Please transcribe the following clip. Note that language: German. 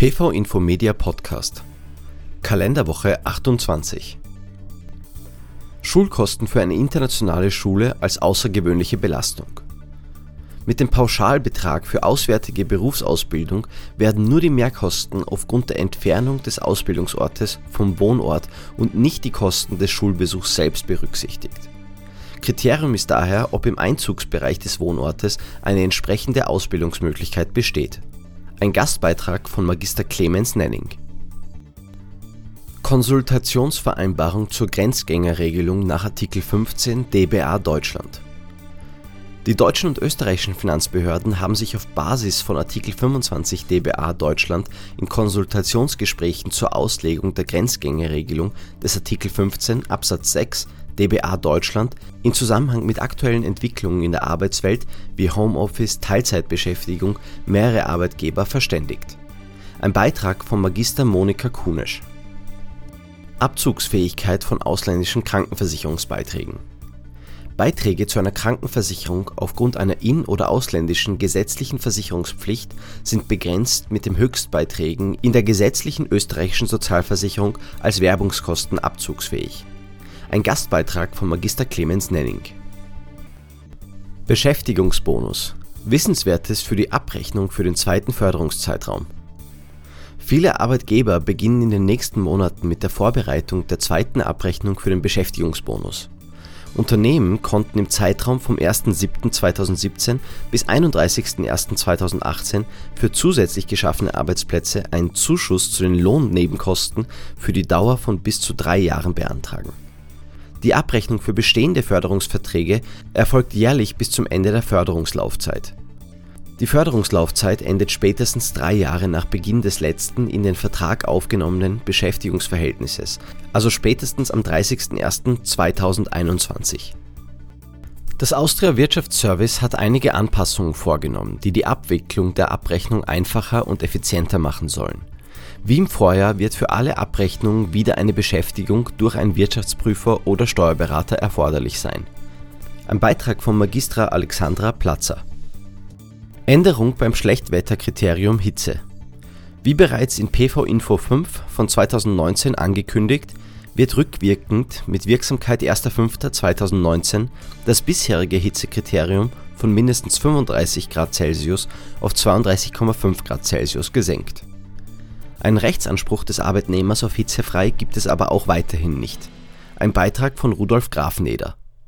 PV Infomedia Podcast Kalenderwoche 28 Schulkosten für eine internationale Schule als außergewöhnliche Belastung. Mit dem Pauschalbetrag für auswärtige Berufsausbildung werden nur die Mehrkosten aufgrund der Entfernung des Ausbildungsortes vom Wohnort und nicht die Kosten des Schulbesuchs selbst berücksichtigt. Kriterium ist daher, ob im Einzugsbereich des Wohnortes eine entsprechende Ausbildungsmöglichkeit besteht ein Gastbeitrag von Magister Clemens Nenning. Konsultationsvereinbarung zur Grenzgängerregelung nach Artikel 15 dba Deutschland. Die deutschen und österreichischen Finanzbehörden haben sich auf Basis von Artikel 25 dba Deutschland in Konsultationsgesprächen zur Auslegung der Grenzgängerregelung des Artikel 15 Absatz 6 dba Deutschland in Zusammenhang mit aktuellen Entwicklungen in der Arbeitswelt wie Homeoffice, Teilzeitbeschäftigung mehrere Arbeitgeber verständigt. Ein Beitrag von Magister Monika Kunisch. Abzugsfähigkeit von ausländischen Krankenversicherungsbeiträgen. Beiträge zu einer Krankenversicherung aufgrund einer in- oder ausländischen gesetzlichen Versicherungspflicht sind begrenzt mit den Höchstbeiträgen in der gesetzlichen österreichischen Sozialversicherung als Werbungskosten abzugsfähig ein Gastbeitrag von Magister Clemens Nenning. Beschäftigungsbonus. Wissenswertes für die Abrechnung für den zweiten Förderungszeitraum. Viele Arbeitgeber beginnen in den nächsten Monaten mit der Vorbereitung der zweiten Abrechnung für den Beschäftigungsbonus. Unternehmen konnten im Zeitraum vom 1.7.2017 bis 31.01.2018 für zusätzlich geschaffene Arbeitsplätze einen Zuschuss zu den Lohnnebenkosten für die Dauer von bis zu drei Jahren beantragen die Abrechnung für bestehende Förderungsverträge erfolgt jährlich bis zum Ende der Förderungslaufzeit. Die Förderungslaufzeit endet spätestens drei Jahre nach Beginn des letzten in den Vertrag aufgenommenen Beschäftigungsverhältnisses, also spätestens am 30.01.2021. Das Austria Wirtschaftsservice hat einige Anpassungen vorgenommen, die die Abwicklung der Abrechnung einfacher und effizienter machen sollen. Wie im Vorjahr wird für alle Abrechnungen wieder eine Beschäftigung durch einen Wirtschaftsprüfer oder Steuerberater erforderlich sein. Ein Beitrag von Magistra Alexandra Platzer. Änderung beim Schlechtwetterkriterium Hitze. Wie bereits in PV Info 5 von 2019 angekündigt, wird rückwirkend mit Wirksamkeit 1.5.2019 das bisherige Hitzekriterium von mindestens 35 Grad Celsius auf 32,5 Grad Celsius gesenkt einen Rechtsanspruch des Arbeitnehmers auf hitzefrei gibt es aber auch weiterhin nicht. Ein Beitrag von Rudolf Grafneder